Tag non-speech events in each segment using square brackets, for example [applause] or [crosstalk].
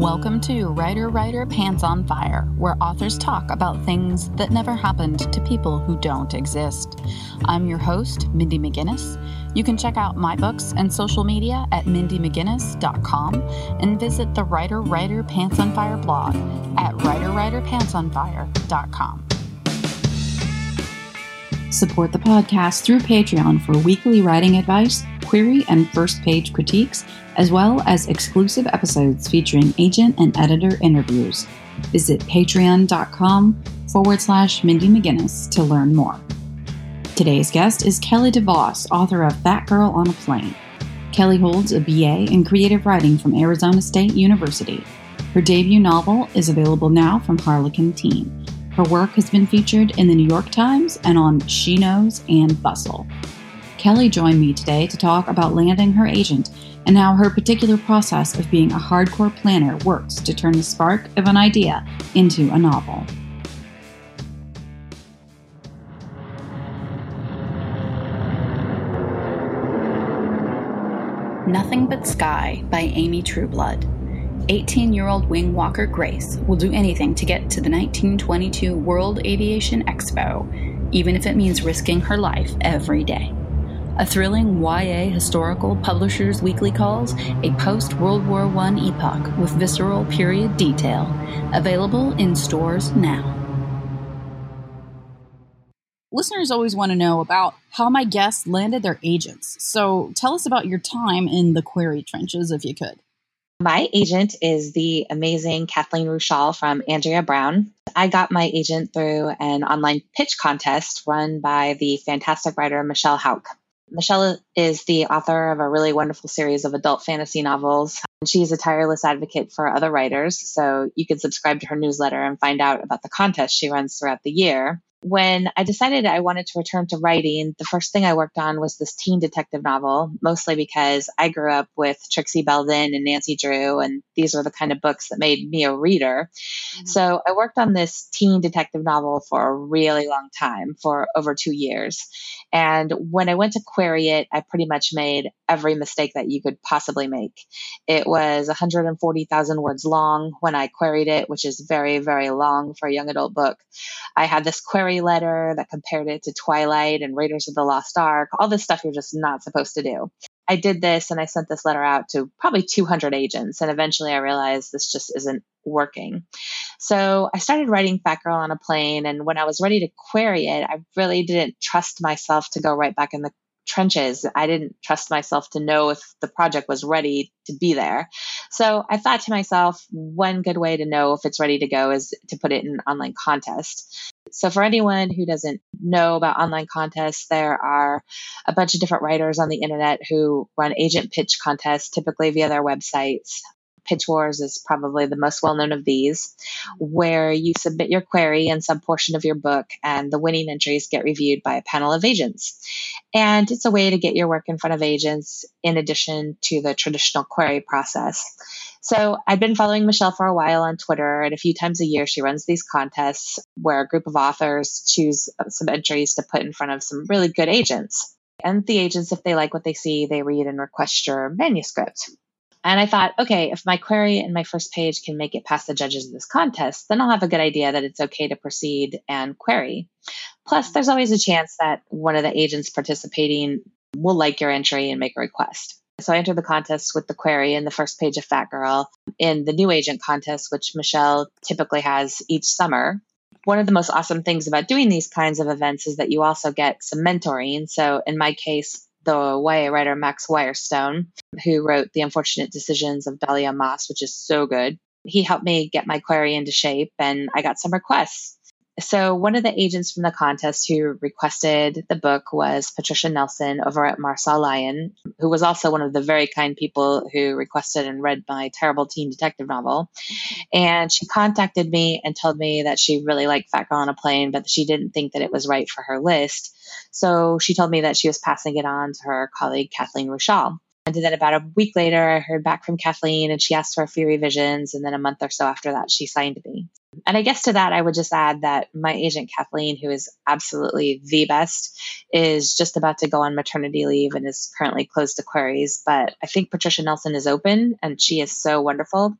Welcome to Writer Writer Pants on Fire, where authors talk about things that never happened to people who don't exist. I'm your host, Mindy McGinnis. You can check out my books and social media at mindymcginnis.com and visit the Writer Writer Pants on Fire blog at writerwriterpantsonfire.com. Support the podcast through Patreon for weekly writing advice, query, and first page critiques, as well as exclusive episodes featuring agent and editor interviews. Visit patreon.com forward slash Mindy McGinnis to learn more. Today's guest is Kelly DeVos, author of Fat Girl on a Plane. Kelly holds a BA in creative writing from Arizona State University. Her debut novel is available now from Harlequin Teen. Her work has been featured in the New York Times and on She Knows and Bustle. Kelly joined me today to talk about landing her agent and how her particular process of being a hardcore planner works to turn the spark of an idea into a novel. Nothing But Sky by Amy Trueblood. 18 year old wing walker Grace will do anything to get to the 1922 World Aviation Expo, even if it means risking her life every day. A thrilling YA historical Publishers Weekly calls a post World War I epoch with visceral period detail, available in stores now. Listeners always want to know about how my guests landed their agents, so tell us about your time in the query trenches if you could. My agent is the amazing Kathleen Rushall from Andrea Brown. I got my agent through an online pitch contest run by the fantastic writer Michelle Hauck. Michelle is the author of a really wonderful series of adult fantasy novels. She's a tireless advocate for other writers, so you can subscribe to her newsletter and find out about the contest she runs throughout the year when I decided I wanted to return to writing, the first thing I worked on was this teen detective novel, mostly because I grew up with Trixie Belden and Nancy Drew, and these were the kind of books that made me a reader. Mm-hmm. So I worked on this teen detective novel for a really long time, for over two years. And when I went to query it, I pretty much made every mistake that you could possibly make. It was 140,000 words long when I queried it, which is very, very long for a young adult book. I had this query letter that compared it to Twilight and Raiders of the Lost Ark, all this stuff you're just not supposed to do. I did this and I sent this letter out to probably 200 agents. And eventually I realized this just isn't working. So I started writing Fat Girl on a Plane. And when I was ready to query it, I really didn't trust myself to go right back in the trenches. I didn't trust myself to know if the project was ready to be there. So I thought to myself, one good way to know if it's ready to go is to put it in an online contest. So, for anyone who doesn't know about online contests, there are a bunch of different writers on the internet who run agent pitch contests, typically via their websites. Pitch Wars is probably the most well known of these, where you submit your query and some portion of your book, and the winning entries get reviewed by a panel of agents. And it's a way to get your work in front of agents in addition to the traditional query process. So I've been following Michelle for a while on Twitter, and a few times a year she runs these contests where a group of authors choose some entries to put in front of some really good agents. And the agents, if they like what they see, they read and request your manuscript. And I thought, okay, if my query and my first page can make it past the judges of this contest, then I'll have a good idea that it's okay to proceed and query. Plus, there's always a chance that one of the agents participating will like your entry and make a request. So I entered the contest with the query in the first page of Fat Girl in the new agent contest, which Michelle typically has each summer. One of the most awesome things about doing these kinds of events is that you also get some mentoring. So in my case, the YA writer Max Wirestone, who wrote The Unfortunate Decisions of Dahlia Moss, which is so good. He helped me get my query into shape and I got some requests. So, one of the agents from the contest who requested the book was Patricia Nelson over at Marsal Lyon, who was also one of the very kind people who requested and read my terrible teen detective novel. And she contacted me and told me that she really liked Fat Girl on a Plane, but she didn't think that it was right for her list. So, she told me that she was passing it on to her colleague, Kathleen Rushall. And then about a week later, I heard back from Kathleen and she asked for a few revisions. And then a month or so after that, she signed me. And I guess to that, I would just add that my agent, Kathleen, who is absolutely the best, is just about to go on maternity leave and is currently closed to queries. But I think Patricia Nelson is open and she is so wonderful.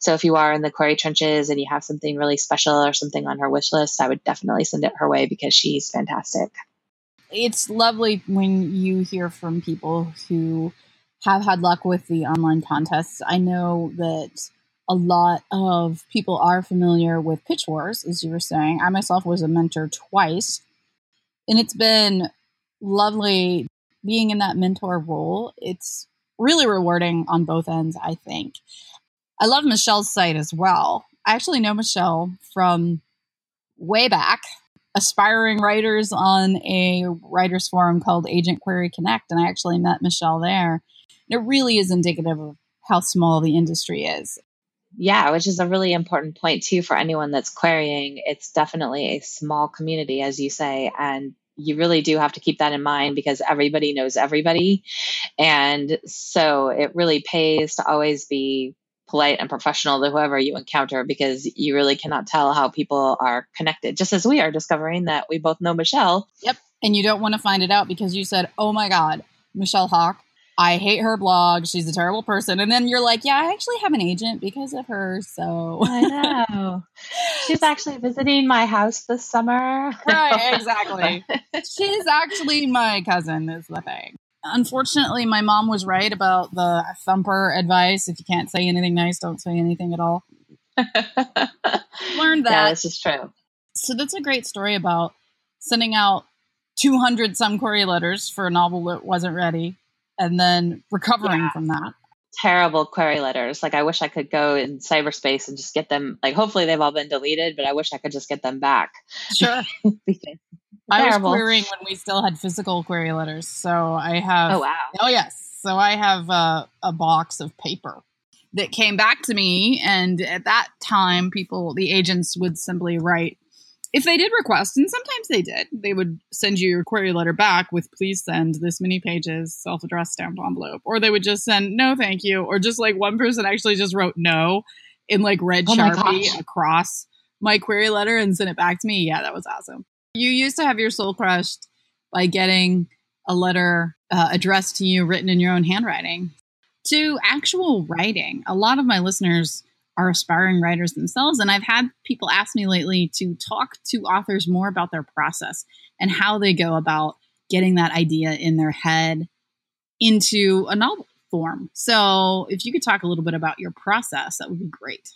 So if you are in the query trenches and you have something really special or something on her wish list, I would definitely send it her way because she's fantastic. It's lovely when you hear from people who have had luck with the online contests. I know that a lot of people are familiar with Pitch Wars, as you were saying. I myself was a mentor twice, and it's been lovely being in that mentor role. It's really rewarding on both ends, I think. I love Michelle's site as well. I actually know Michelle from way back, aspiring writers on a writers forum called Agent Query Connect, and I actually met Michelle there. And it really is indicative of how small the industry is yeah, which is a really important point too for anyone that's querying. It's definitely a small community, as you say, and you really do have to keep that in mind because everybody knows everybody. And so it really pays to always be polite and professional to whoever you encounter because you really cannot tell how people are connected, just as we are discovering that we both know Michelle. Yep. And you don't want to find it out because you said, oh my God, Michelle Hauck I hate her blog. She's a terrible person. And then you're like, yeah, I actually have an agent because of her. So I know. She's [laughs] actually visiting my house this summer. right, [laughs] exactly. She's actually my cousin, is the thing. Unfortunately, my mom was right about the thumper advice. If you can't say anything nice, don't say anything at all. [laughs] Learned that. Yeah, this is true. So that's a great story about sending out 200 some query letters for a novel that wasn't ready and then recovering yeah. from that terrible query letters. Like I wish I could go in cyberspace and just get them. Like hopefully they've all been deleted, but I wish I could just get them back. Sure. [laughs] I was querying when we still had physical query letters, so I have. Oh wow. Oh yes, so I have a, a box of paper that came back to me, and at that time, people, the agents would simply write if they did request, and sometimes they did, they would send you your query letter back with please send this many pages, self addressed stamped envelope. Or they would just send no thank you. Or just like one person actually just wrote no in like red oh Sharpie across my query letter and sent it back to me. Yeah, that was awesome. You used to have your soul crushed by getting a letter uh, addressed to you written in your own handwriting to actual writing. A lot of my listeners are aspiring writers themselves. And I've had people ask me lately to talk to authors more about their process and how they go about getting that idea in their head into a novel form. So if you could talk a little bit about your process, that would be great.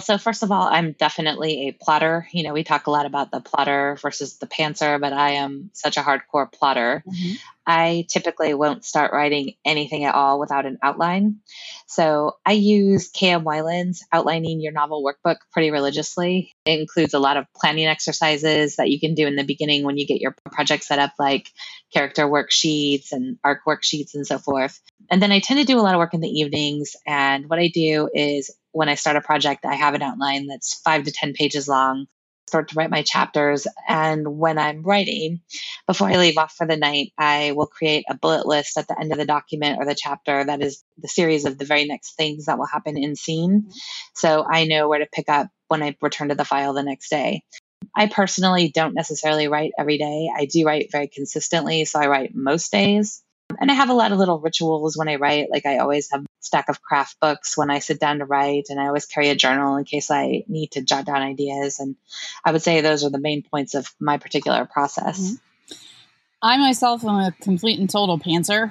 So, first of all, I'm definitely a plotter. You know, we talk a lot about the plotter versus the pantser, but I am such a hardcore plotter. Mm-hmm. I typically won't start writing anything at all without an outline. So, I use KM Weiland's outlining your novel workbook pretty religiously. It includes a lot of planning exercises that you can do in the beginning when you get your project set up, like character worksheets and arc worksheets and so forth. And then I tend to do a lot of work in the evenings. And what I do is when I start a project, I have an outline that's five to 10 pages long, start to write my chapters. And when I'm writing, before I leave off for the night, I will create a bullet list at the end of the document or the chapter that is the series of the very next things that will happen in scene. So I know where to pick up when I return to the file the next day. I personally don't necessarily write every day. I do write very consistently, so I write most days. And I have a lot of little rituals when I write. Like I always have a stack of craft books when I sit down to write, and I always carry a journal in case I need to jot down ideas. And I would say those are the main points of my particular process. Mm-hmm. I myself am a complete and total pantser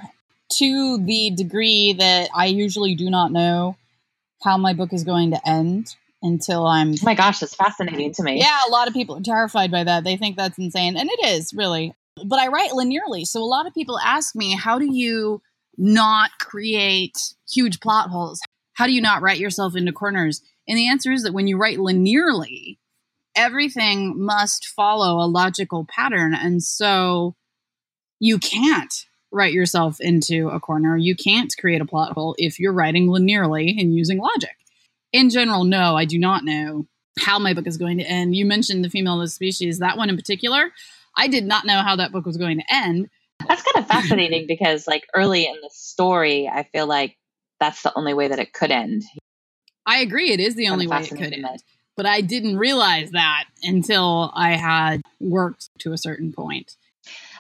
to the degree that I usually do not know how my book is going to end until I'm. Oh my gosh, that's fascinating to me. Yeah, a lot of people are terrified by that. They think that's insane. And it is, really but I write linearly. So a lot of people ask me, how do you not create huge plot holes? How do you not write yourself into corners? And the answer is that when you write linearly, everything must follow a logical pattern. And so you can't write yourself into a corner. You can't create a plot hole if you're writing linearly and using logic. In general, no, I do not know how my book is going to end. You mentioned the female of the species, that one in particular. I did not know how that book was going to end. That's kind of fascinating [laughs] because, like, early in the story, I feel like that's the only way that it could end. I agree. It is the only way it could end. But I didn't realize that until I had worked to a certain point.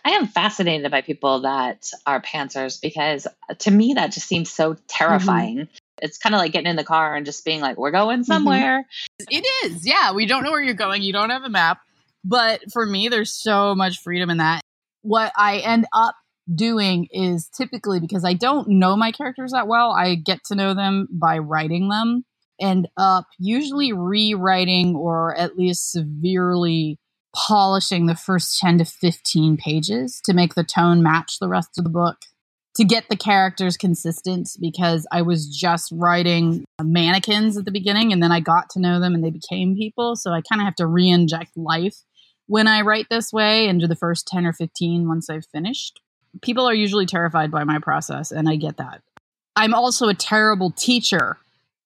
I am fascinated by people that are pantsers because to me that just seems so terrifying. Mm-hmm. It's kind of like getting in the car and just being like, we're going mm-hmm. somewhere. Mm-hmm. It is. Yeah. We don't know where you're going. You don't have a map. But for me, there's so much freedom in that. What I end up doing is typically because I don't know my characters that well, I get to know them by writing them, end up usually rewriting or at least severely polishing the first 10 to 15 pages to make the tone match the rest of the book to get the characters consistent because I was just writing mannequins at the beginning and then I got to know them and they became people. So I kind of have to re inject life when I write this way into the first 10 or 15 once I've finished. People are usually terrified by my process, and I get that. I'm also a terrible teacher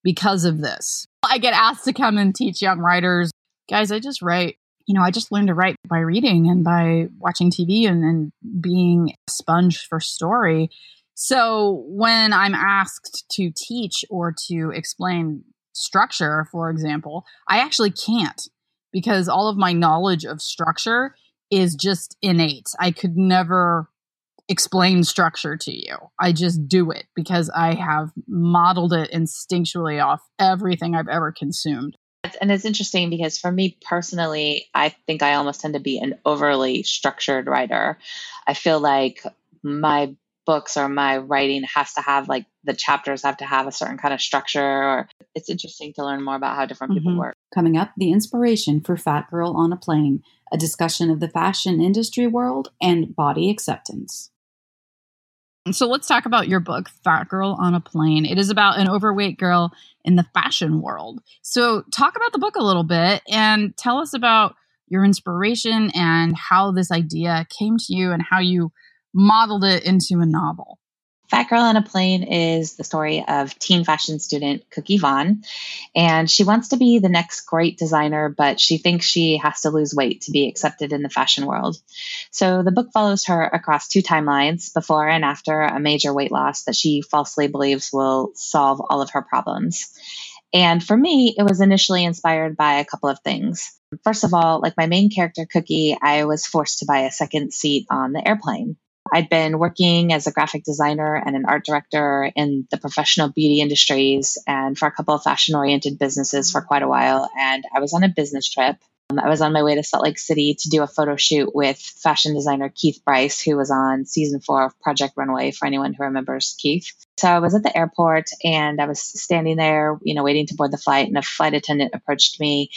because of this. I get asked to come and teach young writers. Guys, I just write you know, I just learned to write by reading and by watching TV and, and being a sponge for story. So when I'm asked to teach or to explain structure, for example, I actually can't because all of my knowledge of structure is just innate. I could never explain structure to you. I just do it because I have modeled it instinctually off everything I've ever consumed. And it's interesting because for me personally, I think I almost tend to be an overly structured writer. I feel like my books or my writing has to have like the chapters have to have a certain kind of structure or it's interesting to learn more about how different mm-hmm. people work. Coming up, the inspiration for Fat Girl on a Plane, a discussion of the fashion industry world and body acceptance. So let's talk about your book, Fat Girl on a Plane. It is about an overweight girl in the fashion world. So talk about the book a little bit and tell us about your inspiration and how this idea came to you and how you modeled it into a novel. Fat Girl on a Plane is the story of teen fashion student Cookie Vaughn. And she wants to be the next great designer, but she thinks she has to lose weight to be accepted in the fashion world. So the book follows her across two timelines before and after a major weight loss that she falsely believes will solve all of her problems. And for me, it was initially inspired by a couple of things. First of all, like my main character, Cookie, I was forced to buy a second seat on the airplane. I'd been working as a graphic designer and an art director in the professional beauty industries and for a couple of fashion oriented businesses for quite a while. And I was on a business trip I was on my way to Salt Lake City to do a photo shoot with fashion designer Keith Bryce, who was on season four of Project Runway for anyone who remembers Keith. So I was at the airport and I was standing there, you know, waiting to board the flight. And a flight attendant approached me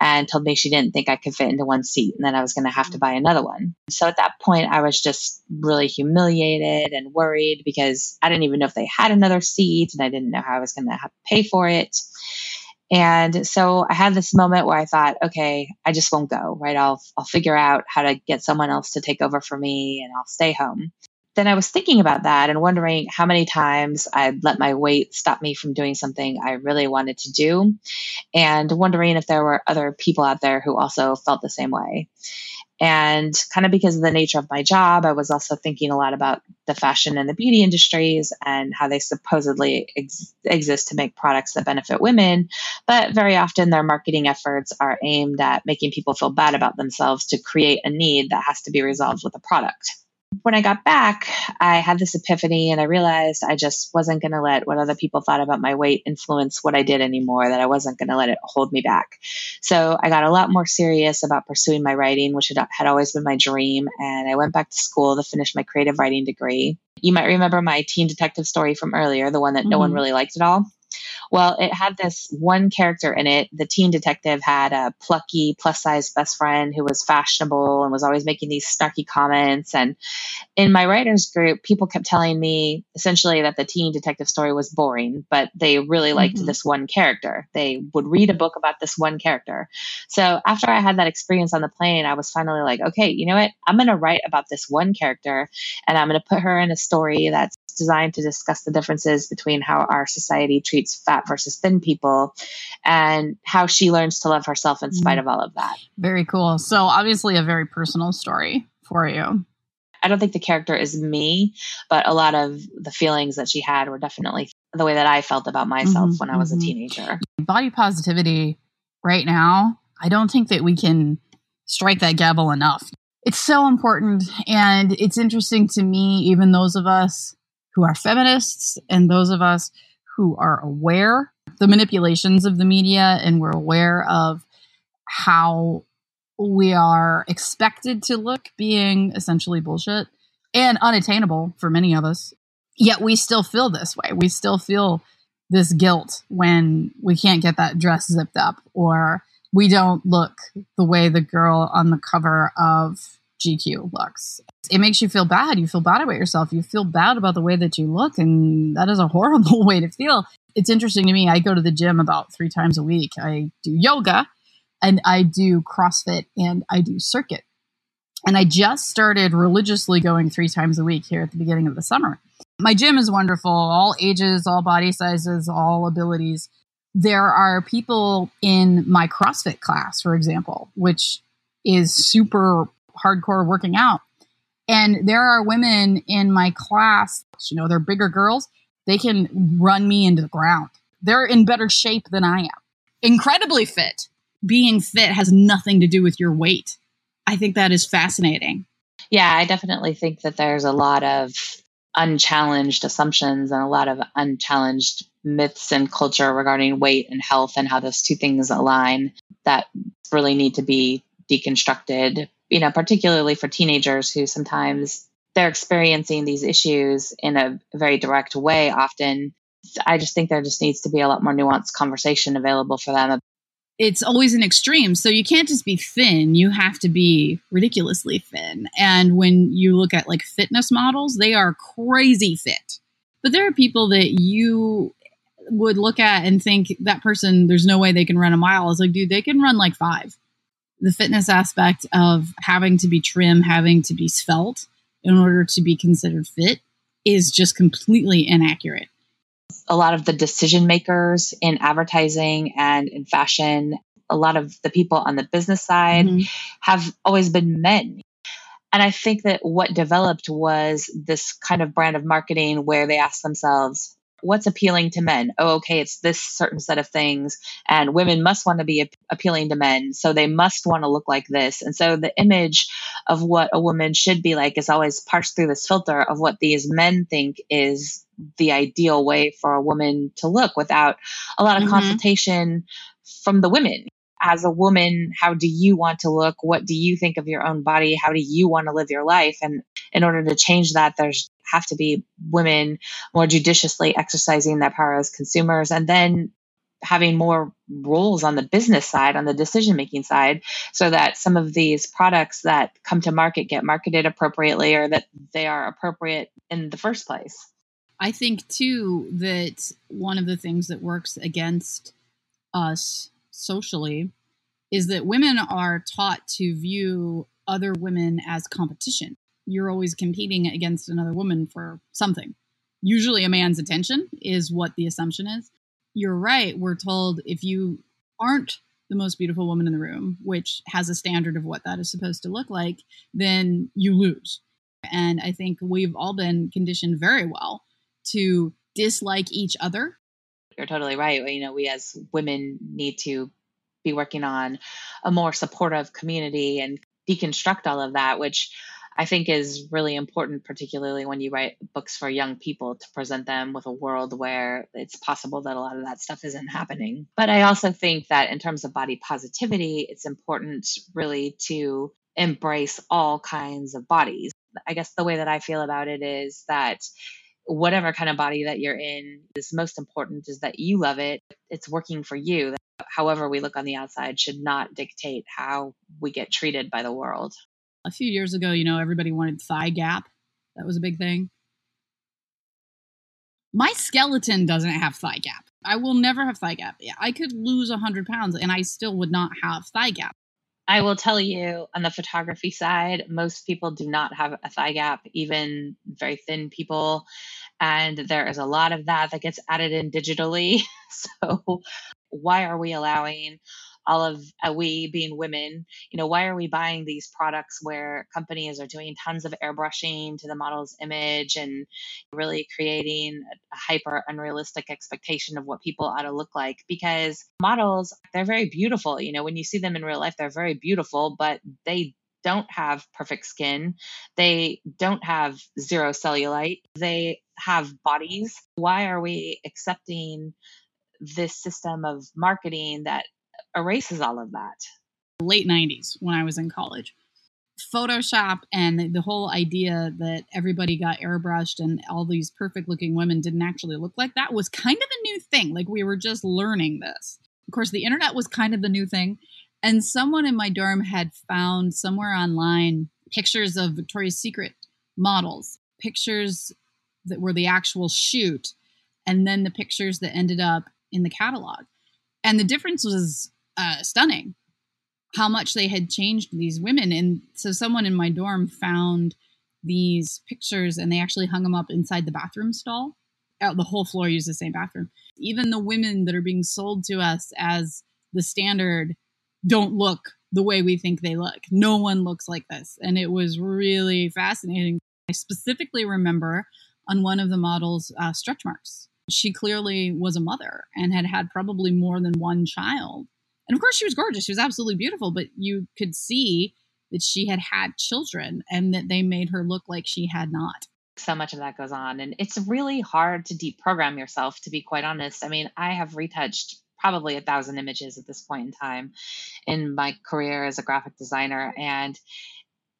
and told me she didn't think I could fit into one seat and that I was going to have to buy another one. So at that point, I was just really humiliated and worried because I didn't even know if they had another seat and I didn't know how I was going to pay for it. And so I had this moment where I thought, okay, I just won't go, right? I'll I'll figure out how to get someone else to take over for me and I'll stay home. Then I was thinking about that and wondering how many times I'd let my weight stop me from doing something I really wanted to do and wondering if there were other people out there who also felt the same way. And kind of because of the nature of my job, I was also thinking a lot about the fashion and the beauty industries and how they supposedly ex- exist to make products that benefit women. But very often their marketing efforts are aimed at making people feel bad about themselves to create a need that has to be resolved with a product when I got back, I had this epiphany and I realized I just wasn't going to let what other people thought about my weight influence what I did anymore, that I wasn't going to let it hold me back. So I got a lot more serious about pursuing my writing, which had, had always been my dream. And I went back to school to finish my creative writing degree. You might remember my teen detective story from earlier, the one that mm-hmm. no one mm-hmm. really liked at all. Well, it had this one character in it. The teen detective had a plucky, plus size best friend who was fashionable and was always making these snarky comments. And in my writers group, people kept telling me essentially that the teen detective story was boring, but they really liked mm-hmm. this one character. They would read a book about this one character. So after I had that experience on the plane, I was finally like, okay, you know what? I'm going to write about this one character and I'm going to put her in a story that's designed to discuss the differences between how our society treats fat versus thin people and how she learns to love herself in spite mm. of all of that. Very cool. So, obviously, a very personal story for you. I don't think the character is me, but a lot of the feelings that she had were definitely the way that I felt about myself mm-hmm, when I was mm-hmm. a teenager. Body positivity right now, I don't think that we can strike that gavel enough. It's so important. And it's interesting to me, even those of us who are feminists and those of us who are aware the manipulations of the media and we're aware of how we are expected to look being essentially bullshit and unattainable for many of us. Yet we still feel this way. We still feel this guilt when we can't get that dress zipped up or we don't look the way the girl on the cover of GQ looks. It makes you feel bad. You feel bad about yourself. You feel bad about the way that you look. And that is a [laughs] horrible way to feel. It's interesting to me. I go to the gym about three times a week. I do yoga and I do CrossFit and I do circuit. And I just started religiously going three times a week here at the beginning of the summer. My gym is wonderful, all ages, all body sizes, all abilities. There are people in my CrossFit class, for example, which is super hardcore working out. And there are women in my class, you know, they're bigger girls. They can run me into the ground. They're in better shape than I am. Incredibly fit. Being fit has nothing to do with your weight. I think that is fascinating. Yeah, I definitely think that there's a lot of unchallenged assumptions and a lot of unchallenged myths and culture regarding weight and health and how those two things align that really need to be deconstructed you know, particularly for teenagers who sometimes they're experiencing these issues in a very direct way often. I just think there just needs to be a lot more nuanced conversation available for them. It's always an extreme. So you can't just be thin, you have to be ridiculously thin. And when you look at like fitness models, they are crazy fit. But there are people that you would look at and think that person, there's no way they can run a mile. It's like, dude, they can run like five the fitness aspect of having to be trim, having to be svelte in order to be considered fit is just completely inaccurate. A lot of the decision makers in advertising and in fashion, a lot of the people on the business side mm-hmm. have always been men. And I think that what developed was this kind of brand of marketing where they ask themselves, what's appealing to men? Oh, okay, it's this certain set of things. And women must want to be ap- appealing to men. So they must want to look like this. And so the image of what a woman should be like is always parsed through this filter of what these men think is the ideal way for a woman to look without a lot of mm-hmm. consultation from the women as a woman, how do you want to look? What do you think of your own body? How do you want to live your life? And in order to change that, there's have to be women more judiciously exercising their power as consumers and then having more roles on the business side, on the decision making side, so that some of these products that come to market get marketed appropriately or that they are appropriate in the first place. I think, too, that one of the things that works against us socially is that women are taught to view other women as competition you're always competing against another woman for something. Usually, a man's attention is what the assumption is. You're right. We're told if you aren't the most beautiful woman in the room, which has a standard of what that is supposed to look like, then you lose. And I think we've all been conditioned very well to dislike each other. You're totally right. You know, we as women need to be working on a more supportive community and deconstruct all of that, which I think is really important, particularly when you write books for young people to present them with a world where it's possible that a lot of that stuff isn't happening. But I also think that in terms of body positivity, it's important really to embrace all kinds of bodies. I guess the way that I feel about it is that whatever kind of body that you're in is most important is that you love it. It's working for you. However, we look on the outside should not dictate how we get treated by the world a few years ago, you know, everybody wanted thigh gap. That was a big thing. My skeleton doesn't have thigh gap. I will never have thigh gap. I could lose 100 pounds and I still would not have thigh gap. I will tell you on the photography side, most people do not have a thigh gap, even very thin people. And there is a lot of that that gets added in digitally. [laughs] So, why are we allowing all of uh, we being women, you know, why are we buying these products where companies are doing tons of airbrushing to the model's image and really creating a hyper unrealistic expectation of what people ought to look like? Because models, they're very beautiful. You know, when you see them in real life, they're very beautiful, but they don't have perfect skin. They don't have zero cellulite. They have bodies. Why are we accepting this system of marketing that erases all of that? Late 90s when I was in college. Photoshop and the whole idea that everybody got airbrushed and all these perfect looking women didn't actually look like that was kind of a new thing. Like we were just learning this. Of course, the internet was kind of the new thing. And someone in my dorm had found somewhere online pictures of Victoria's Secret models, pictures that were the actual shoot, and then the pictures that ended up in the catalog. And the difference was uh, stunning how much they had changed these women. And so someone in my dorm found these pictures and they actually hung them up inside the bathroom stall. Uh, the whole floor used the same bathroom. Even the women that are being sold to us as the standard don't look the way we think they look. No one looks like this. And it was really fascinating. I specifically remember on one of the models uh, stretch marks. She clearly was a mother and had had probably more than one child. And of course, she was gorgeous. She was absolutely beautiful, but you could see that she had had children and that they made her look like she had not. So much of that goes on. And it's really hard to deprogram yourself, to be quite honest. I mean, I have retouched probably a thousand images at this point in time in my career as a graphic designer. And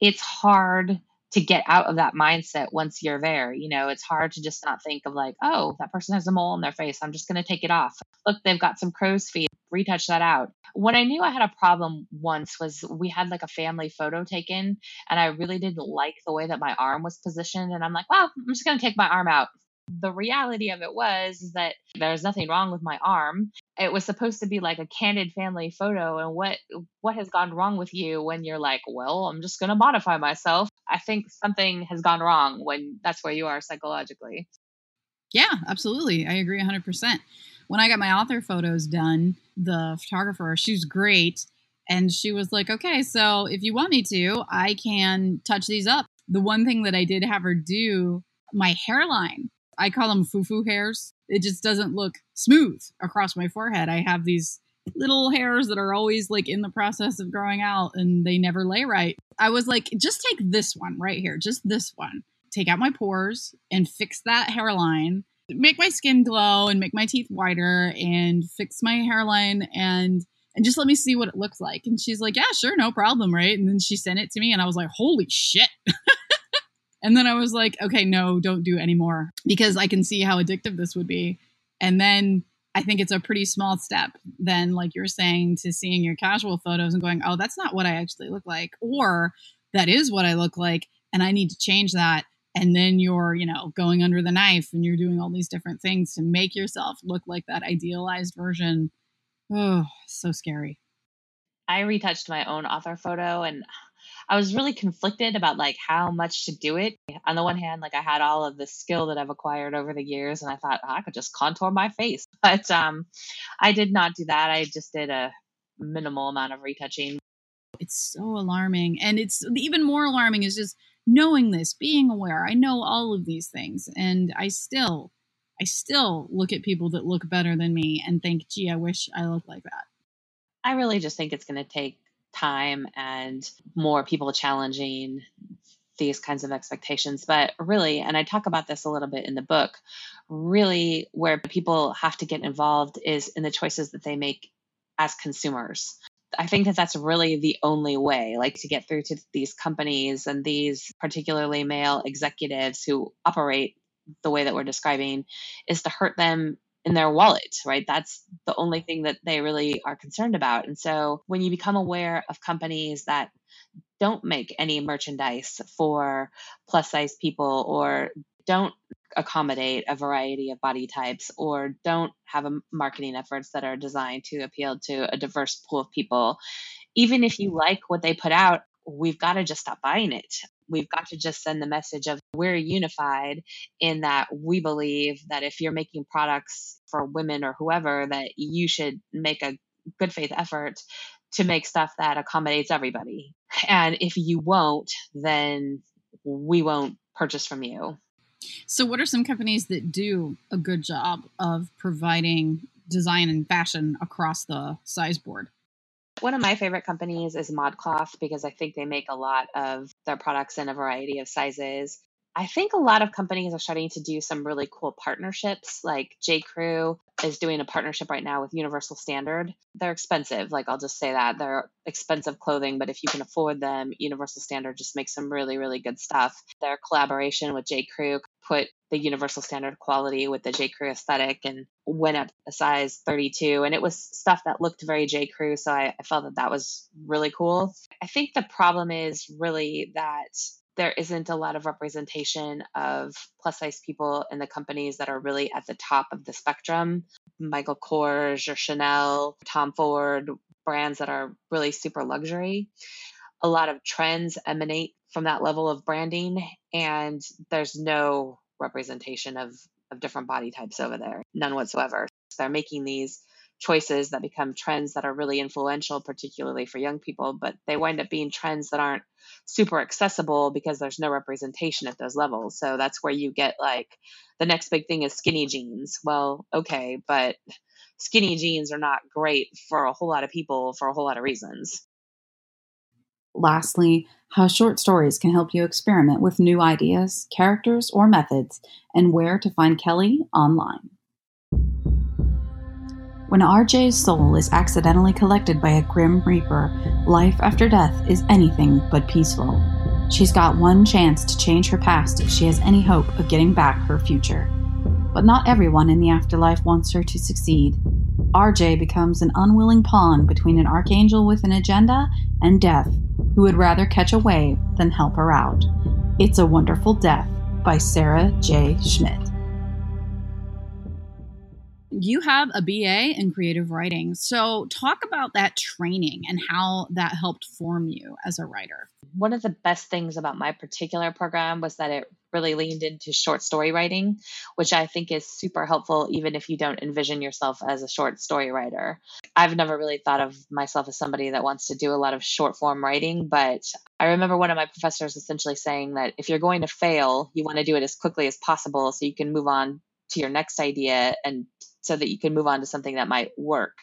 it's hard to get out of that mindset once you're there. You know, it's hard to just not think of like, oh, that person has a mole on their face. I'm just going to take it off. Look, they've got some crow's feet. Retouch that out. What I knew I had a problem once was we had like a family photo taken, and I really didn't like the way that my arm was positioned. And I'm like, well, I'm just going to take my arm out the reality of it was that there's nothing wrong with my arm. It was supposed to be like a candid family photo and what what has gone wrong with you when you're like, well, I'm just going to modify myself. I think something has gone wrong when that's where you are psychologically. Yeah, absolutely. I agree 100%. When I got my author photos done, the photographer, she's great. And she was like, okay, so if you want me to, I can touch these up. The one thing that I did have her do, my hairline I call them foo-foo hairs. It just doesn't look smooth across my forehead. I have these little hairs that are always like in the process of growing out and they never lay right. I was like, just take this one right here, just this one. Take out my pores and fix that hairline, make my skin glow and make my teeth whiter and fix my hairline and and just let me see what it looks like. And she's like, Yeah, sure, no problem, right? And then she sent it to me and I was like, Holy shit. [laughs] And then I was like, okay, no, don't do anymore because I can see how addictive this would be. And then I think it's a pretty small step then, like you're saying, to seeing your casual photos and going, oh, that's not what I actually look like. Or that is what I look like. And I need to change that. And then you're, you know, going under the knife and you're doing all these different things to make yourself look like that idealized version. Oh, so scary. I retouched my own author photo and I was really conflicted about like how much to do it. On the one hand, like I had all of the skill that I've acquired over the years, and I thought oh, I could just contour my face, [laughs] but um, I did not do that. I just did a minimal amount of retouching. It's so alarming, and it's even more alarming is just knowing this, being aware. I know all of these things, and I still, I still look at people that look better than me and think, "Gee, I wish I looked like that." I really just think it's going to take time and more people challenging these kinds of expectations. But really, and I talk about this a little bit in the book, really where people have to get involved is in the choices that they make as consumers. I think that that's really the only way, like to get through to these companies and these particularly male executives who operate the way that we're describing, is to hurt them in their wallet, right? That's the only thing that they really are concerned about. And so when you become aware of companies that don't make any merchandise for plus size people or don't accommodate a variety of body types or don't have a marketing efforts that are designed to appeal to a diverse pool of people even if you like what they put out we've got to just stop buying it we've got to just send the message of we're unified in that we believe that if you're making products for women or whoever, that you should make a good faith effort to make stuff that accommodates everybody. And if you won't, then we won't purchase from you. So, what are some companies that do a good job of providing design and fashion across the size board? One of my favorite companies is ModCloth because I think they make a lot of their products in a variety of sizes. I think a lot of companies are starting to do some really cool partnerships. Like J. Crew is doing a partnership right now with Universal Standard. They're expensive, like I'll just say that. They're expensive clothing, but if you can afford them, Universal Standard just makes some really, really good stuff. Their collaboration with J. Crew put the Universal Standard quality with the J. Crew aesthetic and went up a size 32. And it was stuff that looked very J. Crew. So I, I felt that that was really cool. I think the problem is really that there isn't a lot of representation of plus size people in the companies that are really at the top of the spectrum. Michael Kors or Chanel, Tom Ford, brands that are really super luxury. A lot of trends emanate from that level of branding, and there's no representation of, of different body types over there, none whatsoever. So they're making these choices that become trends that are really influential, particularly for young people, but they wind up being trends that aren't super accessible because there's no representation at those levels. So that's where you get like the next big thing is skinny jeans. Well, okay, but skinny jeans are not great for a whole lot of people for a whole lot of reasons. Lastly, how short stories can help you experiment with new ideas, characters, or methods, and where to find Kelly online. When RJ's soul is accidentally collected by a grim reaper, life after death is anything but peaceful. She's got one chance to change her past if she has any hope of getting back her future. But not everyone in the afterlife wants her to succeed. RJ becomes an unwilling pawn between an archangel with an agenda and death, who would rather catch a wave than help her out. It's a Wonderful Death by Sarah J. Schmitt you have a BA in creative writing. So, talk about that training and how that helped form you as a writer. One of the best things about my particular program was that it really leaned into short story writing, which I think is super helpful even if you don't envision yourself as a short story writer. I've never really thought of myself as somebody that wants to do a lot of short form writing, but I remember one of my professors essentially saying that if you're going to fail, you want to do it as quickly as possible so you can move on to your next idea and so that you can move on to something that might work.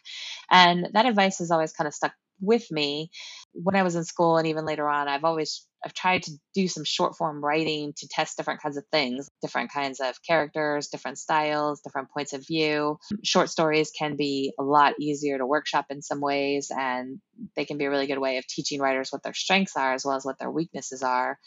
And that advice has always kind of stuck with me when I was in school and even later on I've always I've tried to do some short form writing to test different kinds of things, different kinds of characters, different styles, different points of view. Short stories can be a lot easier to workshop in some ways and they can be a really good way of teaching writers what their strengths are as well as what their weaknesses are.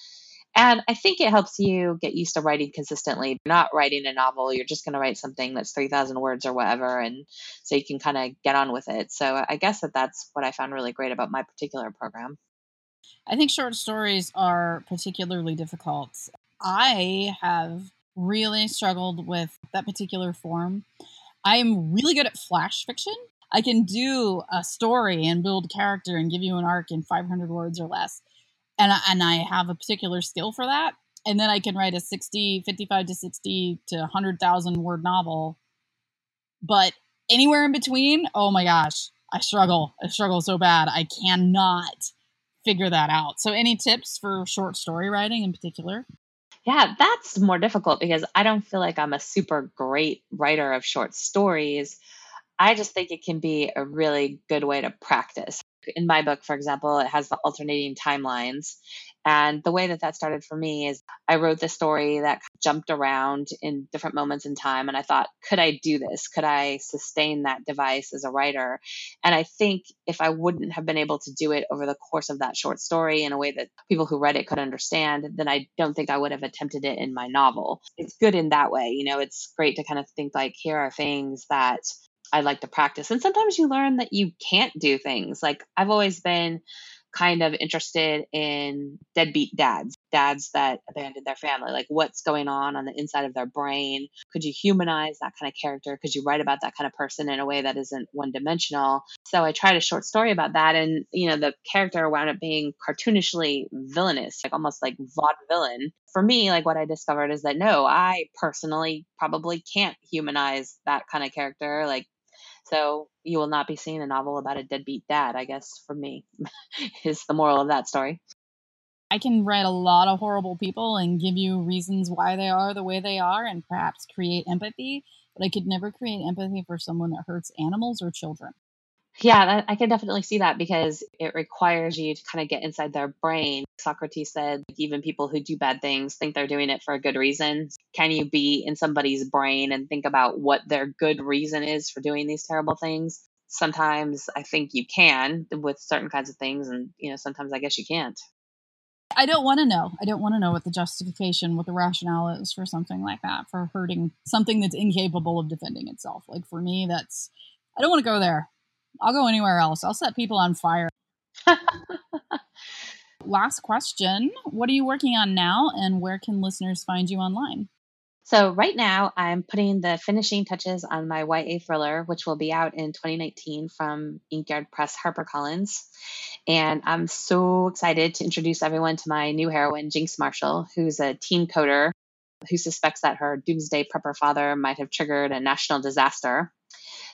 And I think it helps you get used to writing consistently. You're not writing a novel, you're just going to write something that's 3,000 words or whatever. And so you can kind of get on with it. So I guess that that's what I found really great about my particular program. I think short stories are particularly difficult. I have really struggled with that particular form. I'm really good at flash fiction. I can do a story and build character and give you an arc in 500 words or less and I, and I have a particular skill for that. And then I can write a 60, 55 to 60 to 100,000 word novel. But anywhere in between, oh my gosh, I struggle. I struggle so bad. I cannot figure that out. So, any tips for short story writing in particular? Yeah, that's more difficult because I don't feel like I'm a super great writer of short stories. I just think it can be a really good way to practice in my book, for example, it has the alternating timelines. And the way that that started for me is I wrote this story that jumped around in different moments in time. And I thought, could I do this? Could I sustain that device as a writer? And I think if I wouldn't have been able to do it over the course of that short story in a way that people who read it could understand, then I don't think I would have attempted it in my novel. It's good in that way. You know, it's great to kind of think like, here are things that I like to practice. And sometimes you learn that you can't do things. Like I've always been kind of interested in deadbeat dads, dads that abandoned their family. Like what's going on on the inside of their brain? Could you humanize that kind of character? Could you write about that kind of person in a way that isn't one dimensional? So I tried a short story about that. And, you know, the character wound up being cartoonishly villainous, like almost like vaudevillain. For me, like what I discovered is that no, I personally probably can't humanize that kind of character. Like So you will not be seeing a novel about a deadbeat dad, I guess, for me, [laughs] is the moral of that story. I can write a lot of horrible people and give you reasons why they are the way they are and perhaps create empathy, but I could never create empathy for someone that hurts animals or children. Yeah, I can definitely see that because it requires you to kind of get inside their brain. Socrates said, even people who do bad things think they're doing it for a good reason. Can you be in somebody's brain and think about what their good reason is for doing these terrible things? Sometimes I think you can with certain kinds of things, and you know, sometimes I guess you can't. I don't want to know. I don't want to know what the justification, what the rationale is for something like that, for hurting something that's incapable of defending itself. Like for me, that's, I don't want to go there. I'll go anywhere else. I'll set people on fire. [laughs] Last question What are you working on now, and where can listeners find you online? So, right now, I'm putting the finishing touches on my YA thriller, which will be out in 2019 from Inkyard Press HarperCollins. And I'm so excited to introduce everyone to my new heroine, Jinx Marshall, who's a teen coder who suspects that her doomsday prepper father might have triggered a national disaster.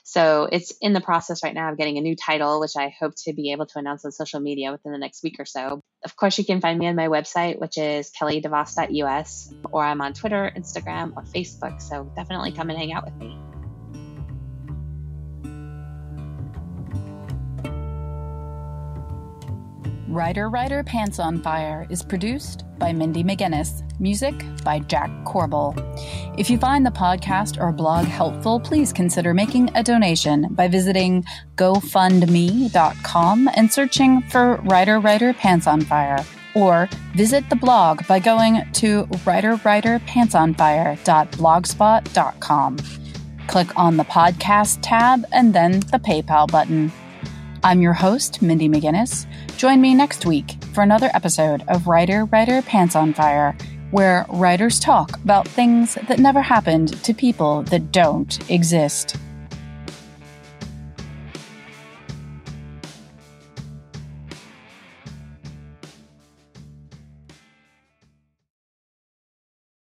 So it's in the process right now of getting a new title, which I hope to be able to announce on social media within the next week or so. Of course, you can find me on my website, which is kellydevos.us, or I'm on Twitter, Instagram, or Facebook. So definitely come and hang out with me. Writer Writer Pants on Fire is produced by Mindy McGinnis. Music by Jack Corbel. If you find the podcast or blog helpful, please consider making a donation by visiting gofundme.com and searching for Writer Writer Pants on Fire. Or visit the blog by going to writerwriterpantsonfire.blogspot.com. Click on the podcast tab and then the PayPal button. I'm your host, Mindy McGinnis. Join me next week for another episode of Writer Writer Pants on Fire, where writers talk about things that never happened to people that don't exist.